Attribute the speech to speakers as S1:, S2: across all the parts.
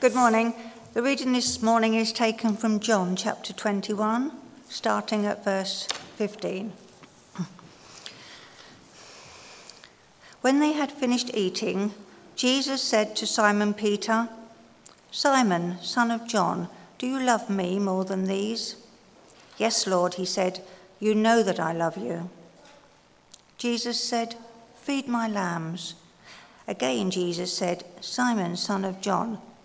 S1: Good morning. The reading this morning is taken from John chapter 21, starting at verse 15. When they had finished eating, Jesus said to Simon Peter, Simon, son of John, do you love me more than these? Yes, Lord, he said, you know that I love you. Jesus said, Feed my lambs. Again, Jesus said, Simon, son of John,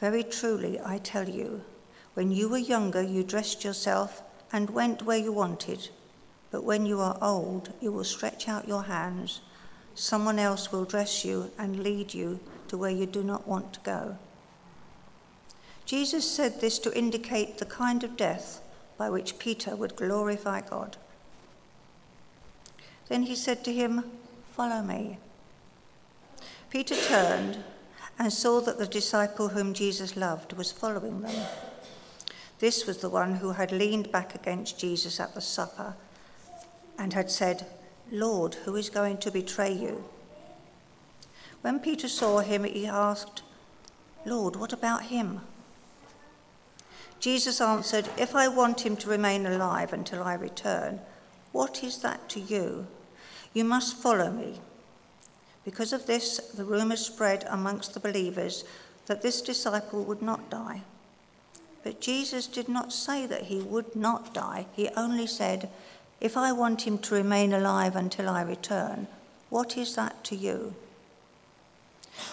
S1: Very truly, I tell you, when you were younger, you dressed yourself and went where you wanted. But when you are old, you will stretch out your hands. Someone else will dress you and lead you to where you do not want to go. Jesus said this to indicate the kind of death by which Peter would glorify God. Then he said to him, Follow me. Peter turned and saw that the disciple whom Jesus loved was following them. This was the one who had leaned back against Jesus at the supper and had said, Lord, who is going to betray you? When Peter saw him, he asked, Lord, what about him? Jesus answered, If I want him to remain alive until I return, what is that to you? You must follow me. Because of this, the rumor spread amongst the believers that this disciple would not die. But Jesus did not say that he would not die. He only said, If I want him to remain alive until I return, what is that to you?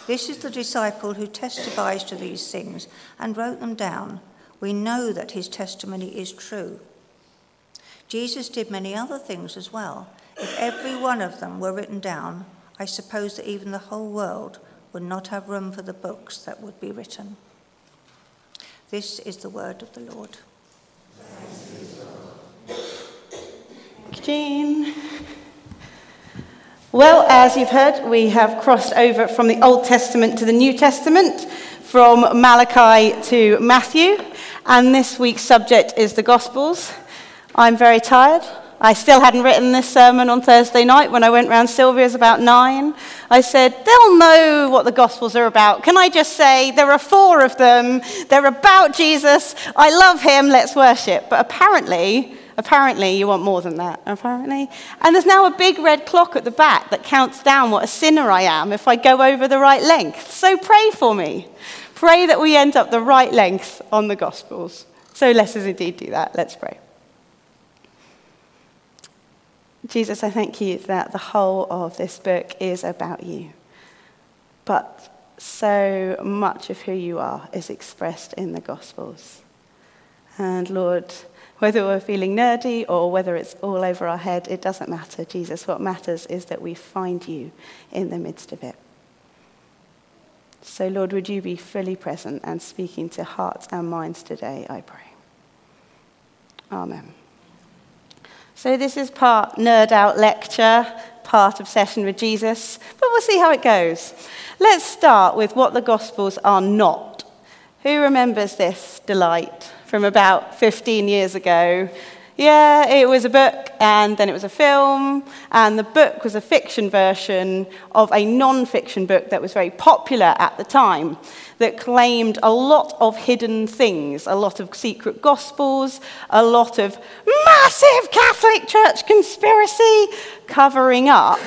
S1: This is the disciple who testifies to these things and wrote them down. We know that his testimony is true. Jesus did many other things as well. If every one of them were written down, I suppose that even the whole world would not have room for the books that would be written. This is the word of the Lord.
S2: Jean. Well, as you've heard, we have crossed over from the Old Testament to the New Testament, from Malachi to Matthew, and this week's subject is the Gospels. I'm very tired. I still hadn't written this sermon on Thursday night when I went round Sylvia's about nine. I said, they'll know what the Gospels are about. Can I just say, there are four of them. They're about Jesus. I love him. Let's worship. But apparently, apparently, you want more than that. Apparently. And there's now a big red clock at the back that counts down what a sinner I am if I go over the right length. So pray for me. Pray that we end up the right length on the Gospels. So let us indeed do that. Let's pray. Jesus, I thank you that the whole of this book is about you. But so much of who you are is expressed in the Gospels. And Lord, whether we're feeling nerdy or whether it's all over our head, it doesn't matter, Jesus. What matters is that we find you in the midst of it. So, Lord, would you be fully present and speaking to hearts and minds today, I pray. Amen. So, this is part nerd out lecture, part obsession with Jesus, but we'll see how it goes. Let's start with what the Gospels are not. Who remembers this delight from about 15 years ago? Yeah, it was a book, and then it was a film, and the book was a fiction version of a non fiction book that was very popular at the time that claimed a lot of hidden things, a lot of secret gospels, a lot of massive Catholic Church conspiracy covering up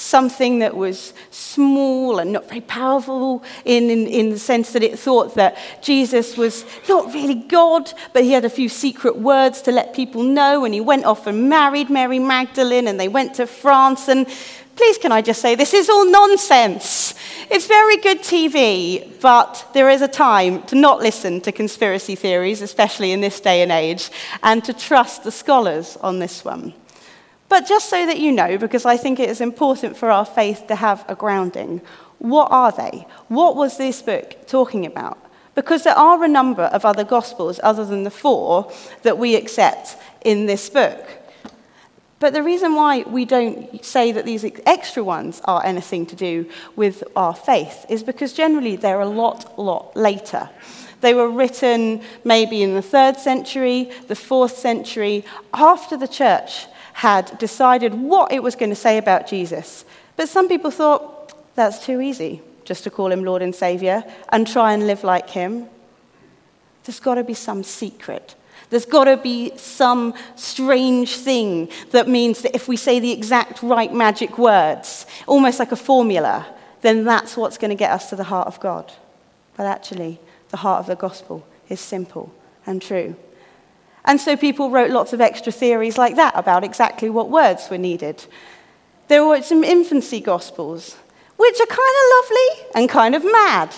S2: something that was small and not very powerful in, in, in, the sense that it thought that Jesus was not really God, but he had a few secret words to let people know. And he went off and married Mary Magdalene, and they went to France. And Please, can I just say, this is all nonsense. It's very good TV, but there is a time to not listen to conspiracy theories, especially in this day and age, and to trust the scholars on this one. But just so that you know, because I think it is important for our faith to have a grounding, what are they? What was this book talking about? because there are a number of other Gospels other than the four that we accept in this book. But the reason why we don't say that these extra ones are anything to do with our faith is because generally they're a lot, lot later. They were written maybe in the third century, the fourth century, after the church had decided what it was going to say about Jesus. But some people thought that's too easy just to call him Lord and Savior and try and live like him. There's got to be some secret. There's got to be some strange thing that means that if we say the exact right magic words, almost like a formula, then that's what's going to get us to the heart of God. But actually, the heart of the gospel is simple and true. And so people wrote lots of extra theories like that about exactly what words were needed. There were some infancy gospels, which are kind of lovely and kind of mad.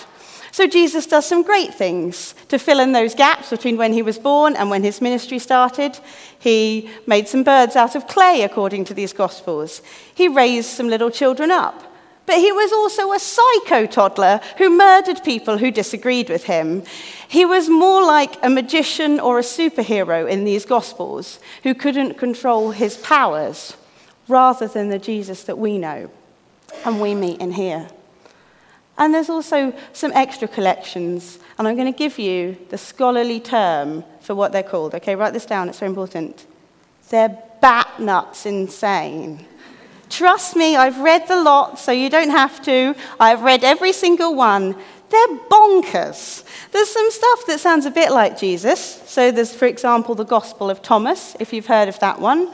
S2: So Jesus does some great things to fill in those gaps between when he was born and when his ministry started. He made some birds out of clay, according to these gospels. He raised some little children up. But he was also a psycho toddler who murdered people who disagreed with him. He was more like a magician or a superhero in these Gospels who couldn't control his powers rather than the Jesus that we know and we meet in here. And there's also some extra collections, and I'm going to give you the scholarly term for what they're called. Okay, write this down, it's very important. They're bat nuts insane. Trust me, I've read the lot, so you don't have to. I've read every single one. They're bonkers. There's some stuff that sounds a bit like Jesus. So there's, for example, the Gospel of Thomas, if you've heard of that one.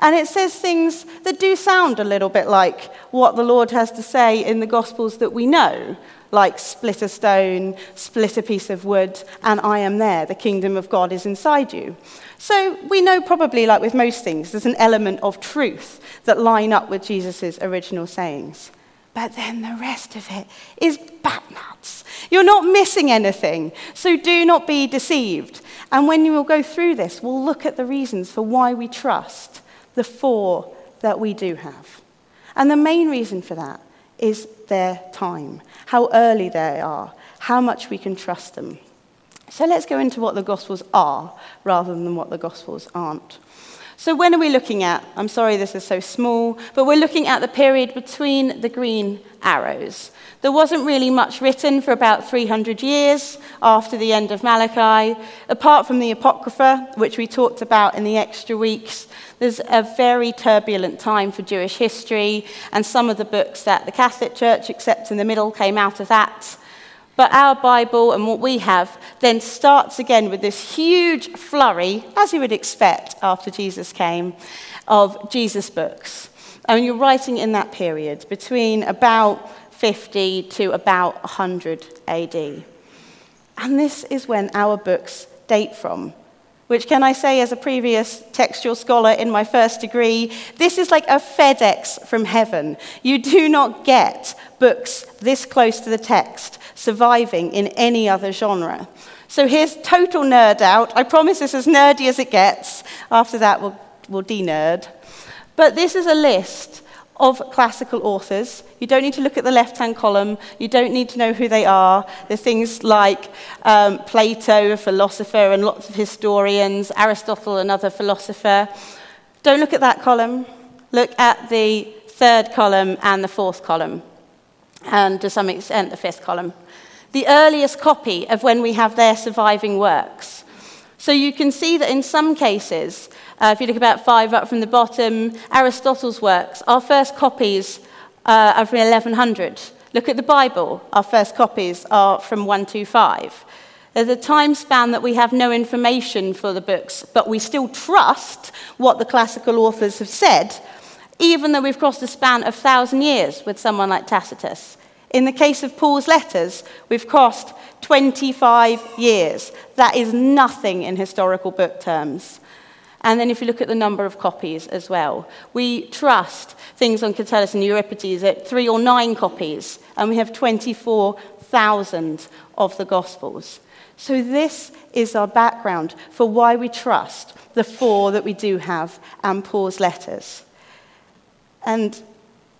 S2: And it says things that do sound a little bit like what the Lord has to say in the Gospels that we know, like split a stone, split a piece of wood, and I am there, the kingdom of God is inside you. So we know probably, like with most things, there's an element of truth that line up with Jesus' original sayings. But then the rest of it is bat nuts. You're not missing anything, so do not be deceived. And when you will go through this, we'll look at the reasons for why we trust the four that we do have. And the main reason for that is their time, how early they are, how much we can trust them. So let's go into what the Gospels are rather than what the Gospels aren't. So, when are we looking at? I'm sorry this is so small, but we're looking at the period between the green arrows. There wasn't really much written for about 300 years after the end of Malachi. Apart from the Apocrypha, which we talked about in the extra weeks, there's a very turbulent time for Jewish history, and some of the books that the Catholic Church accepts in the middle came out of that. But our Bible and what we have then starts again with this huge flurry, as you would expect after Jesus came, of Jesus' books. And you're writing in that period between about 50 to about 100 AD. And this is when our books date from which can I say, as a previous textual scholar in my first degree, this is like a FedEx from heaven. You do not get books this close to the text surviving in any other genre. So here's total nerd out. I promise this is as nerdy as it gets. After that, we'll, we'll de nerd. But this is a list of classical authors. You don't need to look at the left hand column. You don't need to know who they are. There's things like um, Plato, a philosopher, and lots of historians, Aristotle, another philosopher. Don't look at that column. Look at the third column and the fourth column, and to some extent the fifth column. The earliest copy of when we have their surviving works. So you can see that in some cases, uh, if you look about five up from the bottom, Aristotle's works, our first copies uh, are from 1100. Look at the Bible, our first copies are from 125. There's a time span that we have no information for the books, but we still trust what the classical authors have said, even though we've crossed a span of 1,000 years with someone like Tacitus. In the case of Paul's letters, we've crossed 25 years. That is nothing in historical book terms. And then if you look at the number of copies as well, we trust things on Catullus and Euripides at three or nine copies, and we have 24,000 of the Gospels. So this is our background for why we trust the four that we do have and Paul's letters. And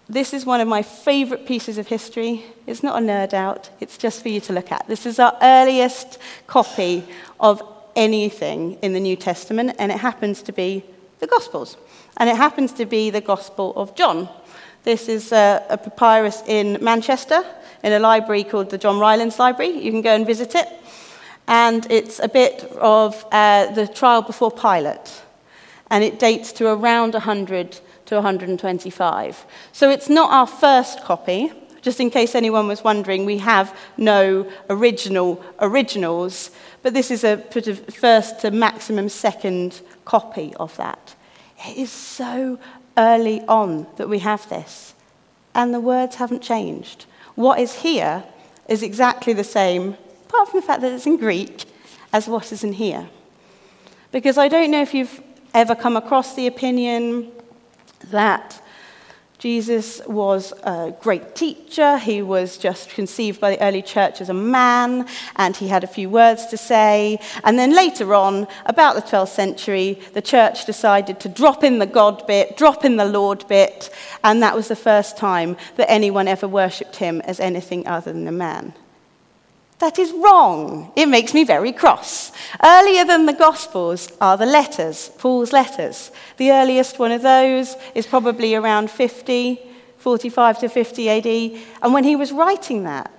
S2: this is one of my favorite pieces of history. It's not a nerd out, it's just for you to look at. This is our earliest copy of anything in the New Testament, and it happens to be the Gospels. And it happens to be the Gospel of John. This is a, a papyrus in Manchester in a library called the John Rylands Library. You can go and visit it. And it's a bit of uh, the trial before Pilate. And it dates to around 100 to 125. So it's not our first copy. Just in case anyone was wondering, we have no original originals, but this is a first to maximum second copy of that. It is so early on that we have this, and the words haven't changed. What is here is exactly the same, apart from the fact that it's in Greek, as what is in here. Because I don't know if you've ever come across the opinion that Jesus was a great teacher. He was just conceived by the early church as a man, and he had a few words to say. And then later on, about the 12th century, the church decided to drop in the God bit, drop in the Lord bit, and that was the first time that anyone ever worshipped him as anything other than a man. That is wrong. It makes me very cross. Earlier than the Gospels are the letters, Paul's letters. The earliest one of those is probably around 50, 45 to 50 AD. And when he was writing that,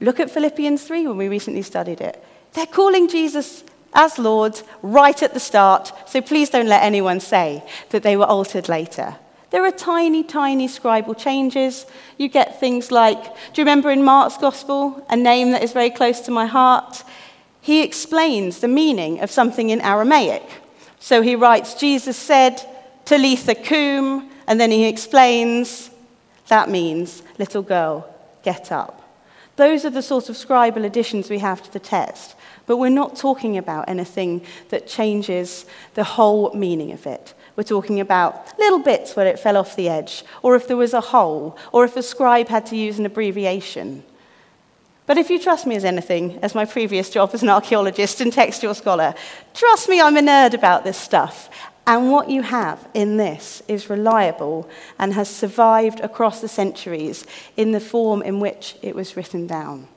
S2: look at Philippians 3 when we recently studied it. They're calling Jesus as Lord right at the start, so please don't let anyone say that they were altered later. There are tiny, tiny scribal changes. You get things like, do you remember in Mark's Gospel, a name that is very close to my heart? He explains the meaning of something in Aramaic. So he writes, Jesus said, Talitha cum, and then he explains, that means, little girl, get up. Those are the sort of scribal additions we have to the text. But we're not talking about anything that changes the whole meaning of it. We're talking about little bits where it fell off the edge, or if there was a hole, or if a scribe had to use an abbreviation. But if you trust me as anything, as my previous job as an archaeologist and textual scholar, trust me, I'm a nerd about this stuff. And what you have in this is reliable and has survived across the centuries in the form in which it was written down.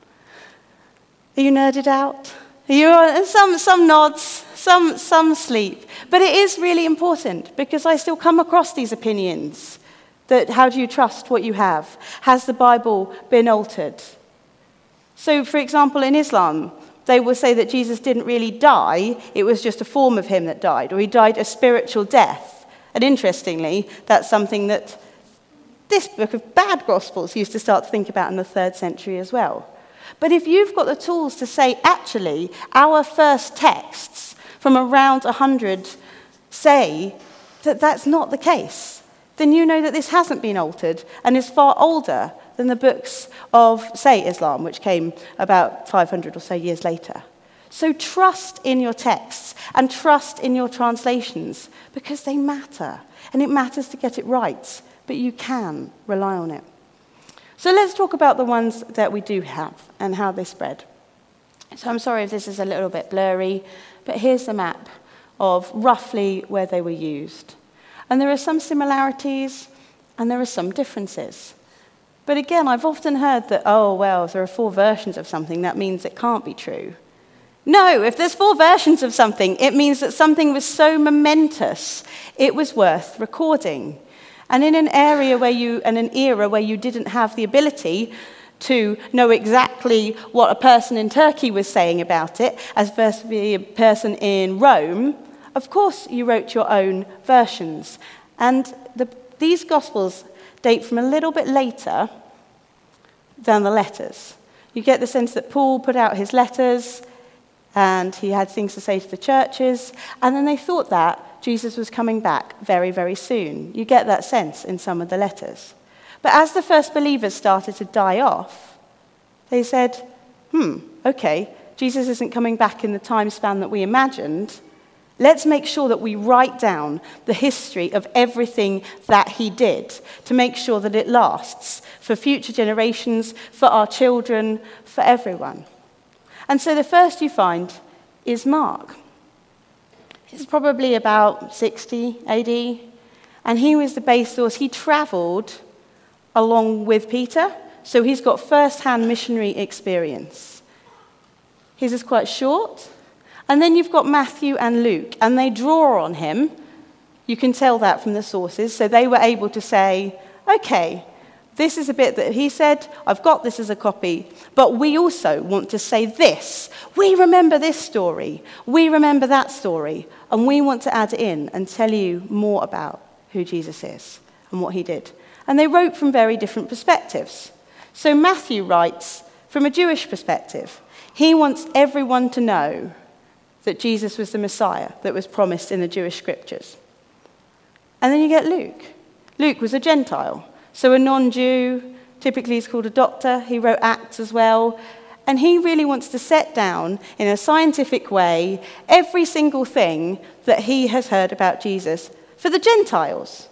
S2: Are you nerded out? Are you some, some nods, some, some sleep. But it is really important because I still come across these opinions that how do you trust what you have? Has the Bible been altered? So, for example, in Islam, they will say that Jesus didn't really die, it was just a form of him that died, or he died a spiritual death. And interestingly, that's something that this book of bad Gospels used to start to think about in the third century as well. But if you've got the tools to say, actually, our first texts from around 100 say that that's not the case, then you know that this hasn't been altered and is far older than the books of, say, Islam, which came about 500 or so years later. So trust in your texts and trust in your translations because they matter. And it matters to get it right, but you can rely on it. So let's talk about the ones that we do have and how they spread. So I'm sorry if this is a little bit blurry. But here's the map of roughly where they were used. And there are some similarities and there are some differences. But again, I've often heard that, oh, well, if there are four versions of something, that means it can't be true. No, if there's four versions of something, it means that something was so momentous, it was worth recording. And in an area where you, and an era where you didn't have the ability to know exactly what a person in Turkey was saying about it as versus a person in Rome, of course you wrote your own versions. And the, these Gospels date from a little bit later than the letters. You get the sense that Paul put out his letters and he had things to say to the churches, and then they thought that Jesus was coming back very, very soon. You get that sense in some of the letters. But as the first believers started to die off, they said, hmm, okay, Jesus isn't coming back in the time span that we imagined. Let's make sure that we write down the history of everything that he did to make sure that it lasts for future generations, for our children, for everyone. And so the first you find is Mark. It's probably about 60 AD, and he was the base source. He traveled along with Peter, so he's got first hand missionary experience. His is quite short. And then you've got Matthew and Luke, and they draw on him. You can tell that from the sources. So they were able to say, okay, this is a bit that he said, I've got this as a copy, but we also want to say this. We remember this story. We remember that story. And we want to add in and tell you more about who Jesus is and what he did. And they wrote from very different perspectives. So Matthew writes from a Jewish perspective. He wants everyone to know that Jesus was the Messiah that was promised in the Jewish scriptures. And then you get Luke. Luke was a Gentile. So, a non Jew, typically he's called a doctor, he wrote Acts as well. And he really wants to set down in a scientific way every single thing that he has heard about Jesus for the Gentiles.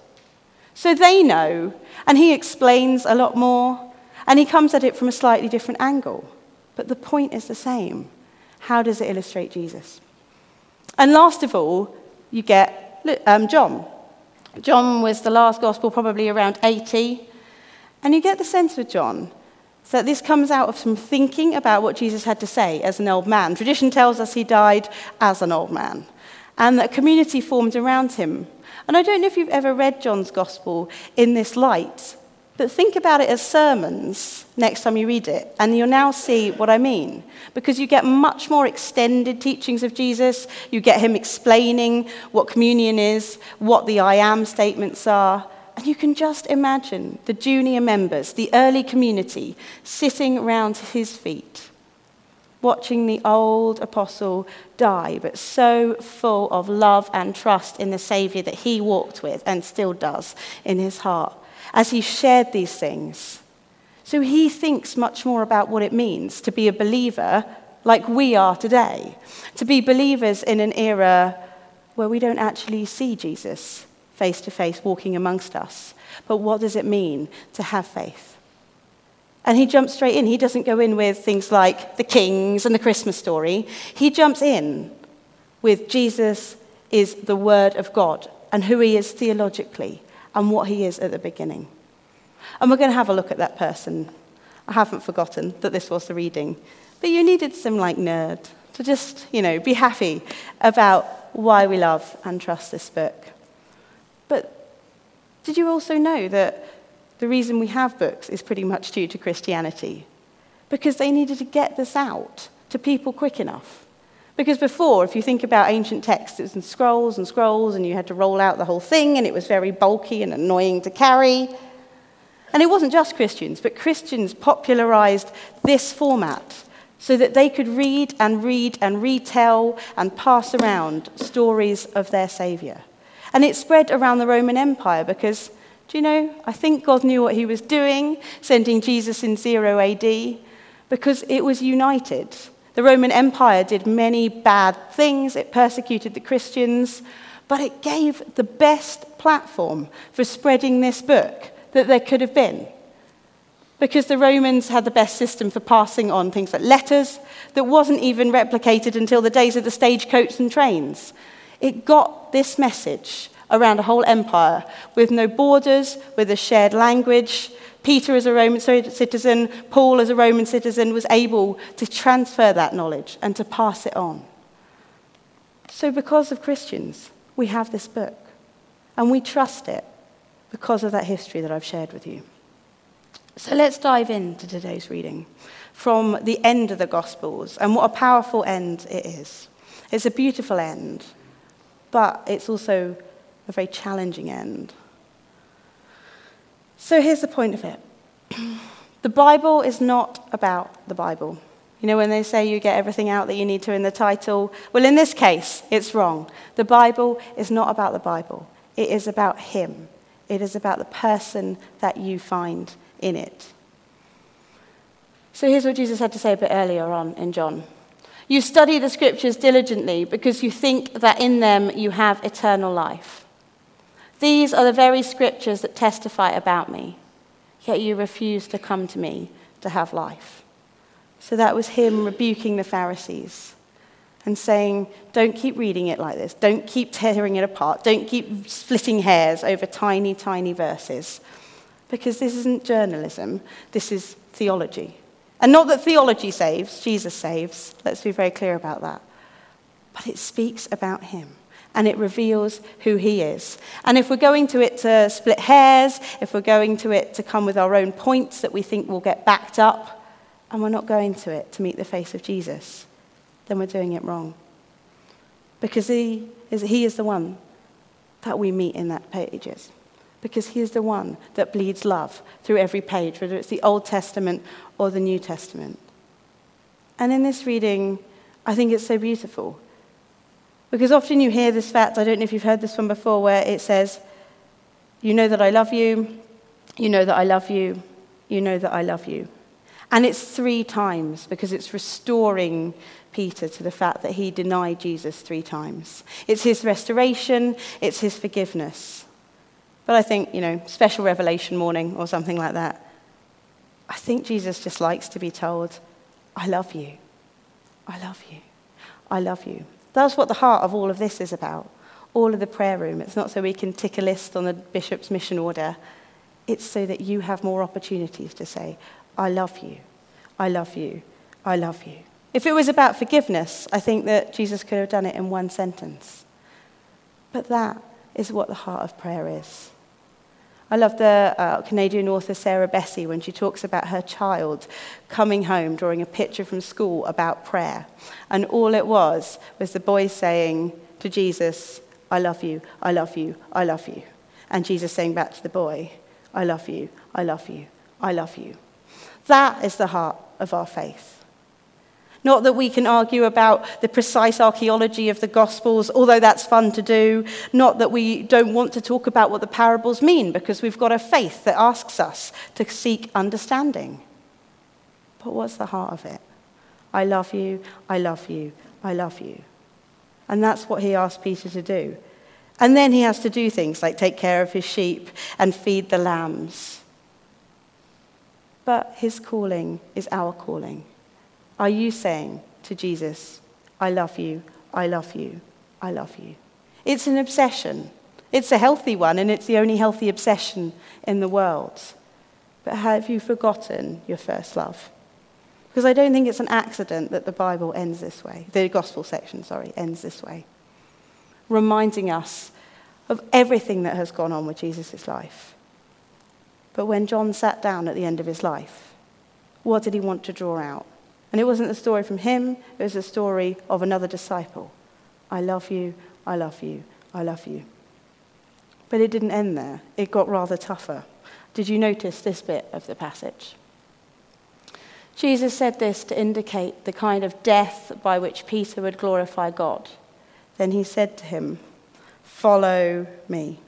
S2: So they know, and he explains a lot more, and he comes at it from a slightly different angle. But the point is the same. How does it illustrate Jesus? And last of all, you get um, John. John was the last gospel, probably around 80. And you get the sense with John that this comes out of some thinking about what Jesus had to say as an old man. Tradition tells us he died as an old man, and that community formed around him. And I don't know if you've ever read John's gospel in this light, but think about it as sermons next time you read it, and you'll now see what I mean. Because you get much more extended teachings of Jesus. You get him explaining what communion is, what the I am statements are. And you can just imagine the junior members, the early community, sitting around his feet, watching the old apostle die, but so full of love and trust in the Saviour that he walked with and still does in his heart as he shared these things. So he thinks much more about what it means to be a believer like we are today, to be believers in an era where we don't actually see Jesus face to face walking amongst us. But what does it mean to have faith? And he jumps straight in. He doesn't go in with things like the kings and the Christmas story. He jumps in with Jesus is the Word of God and who he is theologically and what he is at the beginning. And we're going to have a look at that person. I haven't forgotten that this was the reading. But you needed some like nerd to just, you know, be happy about why we love and trust this book. Did you also know that the reason we have books is pretty much due to Christianity? Because they needed to get this out to people quick enough. Because before, if you think about ancient texts, it was in scrolls and scrolls, and you had to roll out the whole thing, and it was very bulky and annoying to carry. And it wasn't just Christians, but Christians popularized this format so that they could read and read and retell and pass around stories of their Savior. And it spread around the Roman Empire because, do you know, I think God knew what he was doing, sending Jesus in 0 AD, because it was united. The Roman Empire did many bad things, it persecuted the Christians, but it gave the best platform for spreading this book that there could have been. Because the Romans had the best system for passing on things like letters that wasn't even replicated until the days of the stagecoach and trains. It got this message around a whole empire with no borders, with a shared language, Peter, as a Roman citizen, Paul, as a Roman citizen, was able to transfer that knowledge and to pass it on. So, because of Christians, we have this book, and we trust it because of that history that I've shared with you. So, let's dive into today's reading from the end of the Gospels, and what a powerful end it is. It's a beautiful end, but it's also a very challenging end. So here's the point of it the Bible is not about the Bible. You know, when they say you get everything out that you need to in the title, well, in this case, it's wrong. The Bible is not about the Bible, it is about Him. It is about the person that you find in it. So here's what Jesus had to say a bit earlier on in John. You study the scriptures diligently because you think that in them you have eternal life. These are the very scriptures that testify about me, yet you refuse to come to me to have life. So that was him rebuking the Pharisees and saying, Don't keep reading it like this. Don't keep tearing it apart. Don't keep splitting hairs over tiny, tiny verses. Because this isn't journalism, this is theology. And not that theology saves, Jesus saves. Let's be very clear about that. But it speaks about him and it reveals who he is. And if we're going to it to split hairs, if we're going to it to come with our own points that we think will get backed up, and we're not going to it to meet the face of Jesus, then we're doing it wrong. Because he is, he is the one that we meet in that pages. Because he is the one that bleeds love through every page, whether it's the Old Testament or the New Testament. And in this reading, I think it's so beautiful because often you hear this fact, I don't know if you've heard this one before, where it says, You know that I love you, you know that I love you, you know that I love you. And it's three times because it's restoring Peter to the fact that he denied Jesus three times. It's his restoration, it's his forgiveness. But I think, you know, special revelation morning or something like that. I think Jesus just likes to be told, I love you. I love you. I love you. That's what the heart of all of this is about. All of the prayer room. It's not so we can tick a list on the bishop's mission order. It's so that you have more opportunities to say, I love you, I love you, I love you. If it was about forgiveness, I think that Jesus could have done it in one sentence. But that is what the heart of prayer is. I love the uh, Canadian author Sarah Bessey when she talks about her child coming home, drawing a picture from school about prayer. And all it was was the boy saying to Jesus, I love you, I love you, I love you. And Jesus saying back to the boy, I love you, I love you, I love you. That is the heart of our faith. Not that we can argue about the precise archaeology of the Gospels, although that's fun to do. Not that we don't want to talk about what the parables mean, because we've got a faith that asks us to seek understanding. But what's the heart of it? I love you, I love you, I love you. And that's what he asked Peter to do. And then he has to do things like take care of his sheep and feed the lambs. But his calling is our calling. Are you saying to Jesus, I love you, I love you, I love you? It's an obsession. It's a healthy one, and it's the only healthy obsession in the world. But have you forgotten your first love? Because I don't think it's an accident that the Bible ends this way. The gospel section, sorry, ends this way. Reminding us of everything that has gone on with Jesus' life. But when John sat down at the end of his life, what did he want to draw out? And it wasn't a story from him, it was a story of another disciple. I love you, I love you, I love you. But it didn't end there, it got rather tougher. Did you notice this bit of the passage? Jesus said this to indicate the kind of death by which Peter would glorify God. Then he said to him, Follow me.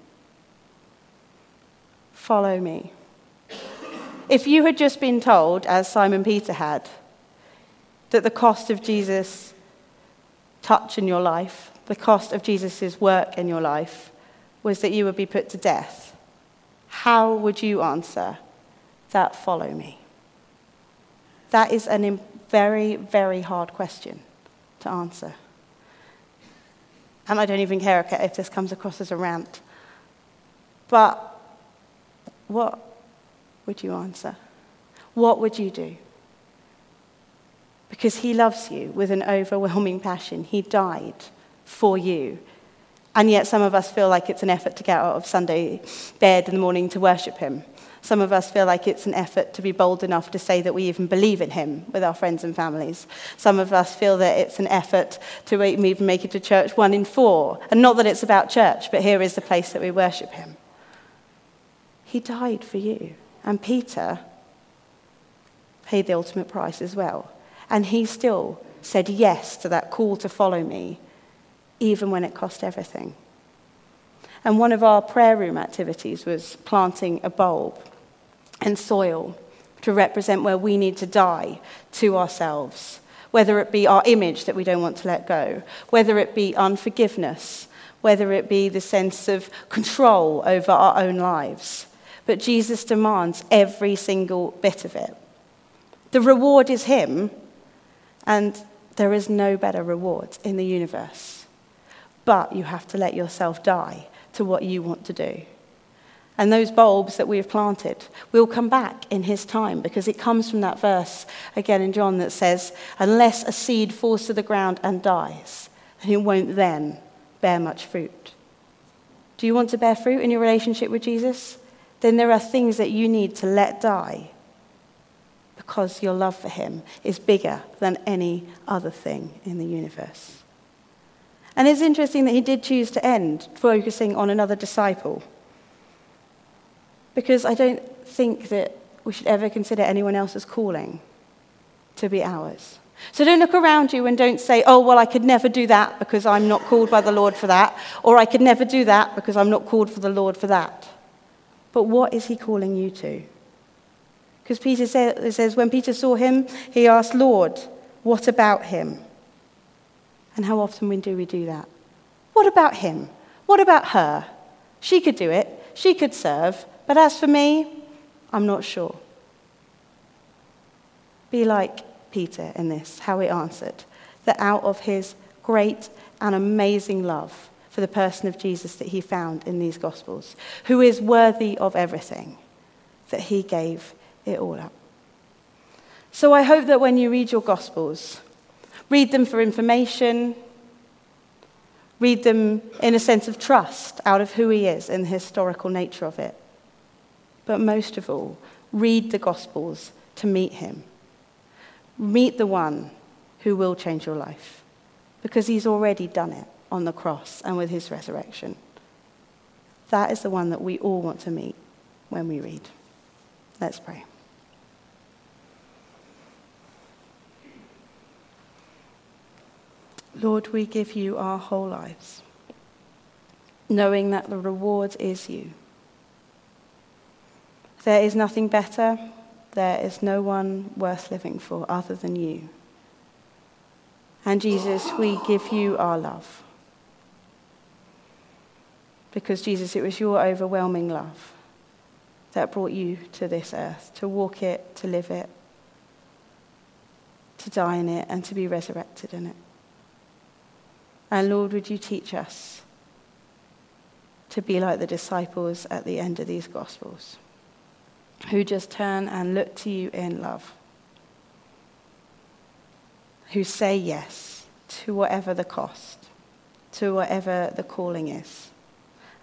S2: Follow me. If you had just been told, as Simon Peter had, that the cost of Jesus' touch in your life, the cost of Jesus' work in your life, was that you would be put to death, how would you answer that follow me? That is a very, very hard question to answer. And I don't even care if this comes across as a rant. But what would you answer? What would you do? Because he loves you with an overwhelming passion. He died for you. And yet, some of us feel like it's an effort to get out of Sunday bed in the morning to worship him. Some of us feel like it's an effort to be bold enough to say that we even believe in him with our friends and families. Some of us feel that it's an effort to even make it to church one in four. And not that it's about church, but here is the place that we worship him. He died for you. And Peter paid the ultimate price as well. And he still said yes to that call to follow me, even when it cost everything. And one of our prayer room activities was planting a bulb and soil to represent where we need to die to ourselves, whether it be our image that we don't want to let go, whether it be unforgiveness, whether it be the sense of control over our own lives. But Jesus demands every single bit of it. The reward is Him, and there is no better reward in the universe. But you have to let yourself die to what you want to do. And those bulbs that we have planted will come back in his time because it comes from that verse again in John that says, Unless a seed falls to the ground and dies, then it won't then bear much fruit. Do you want to bear fruit in your relationship with Jesus? Then there are things that you need to let die because your love for him is bigger than any other thing in the universe. And it's interesting that he did choose to end focusing on another disciple because I don't think that we should ever consider anyone else's calling to be ours. So don't look around you and don't say, oh, well, I could never do that because I'm not called by the Lord for that, or I could never do that because I'm not called for the Lord for that. But what is he calling you to? Because Peter says, when Peter saw him, he asked, Lord, what about him? And how often do we do that? What about him? What about her? She could do it, she could serve, but as for me, I'm not sure. Be like Peter in this, how he answered, that out of his great and amazing love for the person of Jesus that he found in these Gospels, who is worthy of everything, that he gave it all up. So I hope that when you read your Gospels, read them for information, read them in a sense of trust out of who he is and the historical nature of it. But most of all, read the Gospels to meet him. Meet the one who will change your life because he's already done it on the cross and with his resurrection. That is the one that we all want to meet when we read. Let's pray. Lord, we give you our whole lives, knowing that the reward is you. There is nothing better, there is no one worth living for other than you. And Jesus, we give you our love. Because, Jesus, it was your overwhelming love that brought you to this earth, to walk it, to live it, to die in it, and to be resurrected in it. And Lord, would you teach us to be like the disciples at the end of these Gospels, who just turn and look to you in love, who say yes to whatever the cost, to whatever the calling is.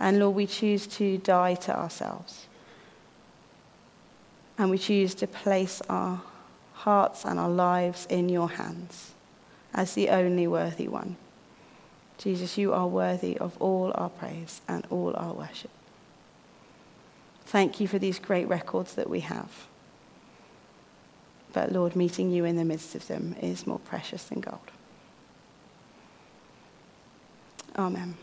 S2: And Lord, we choose to die to ourselves. And we choose to place our hearts and our lives in your hands as the only worthy one. Jesus, you are worthy of all our praise and all our worship. Thank you for these great records that we have. But Lord, meeting you in the midst of them is more precious than gold. Amen.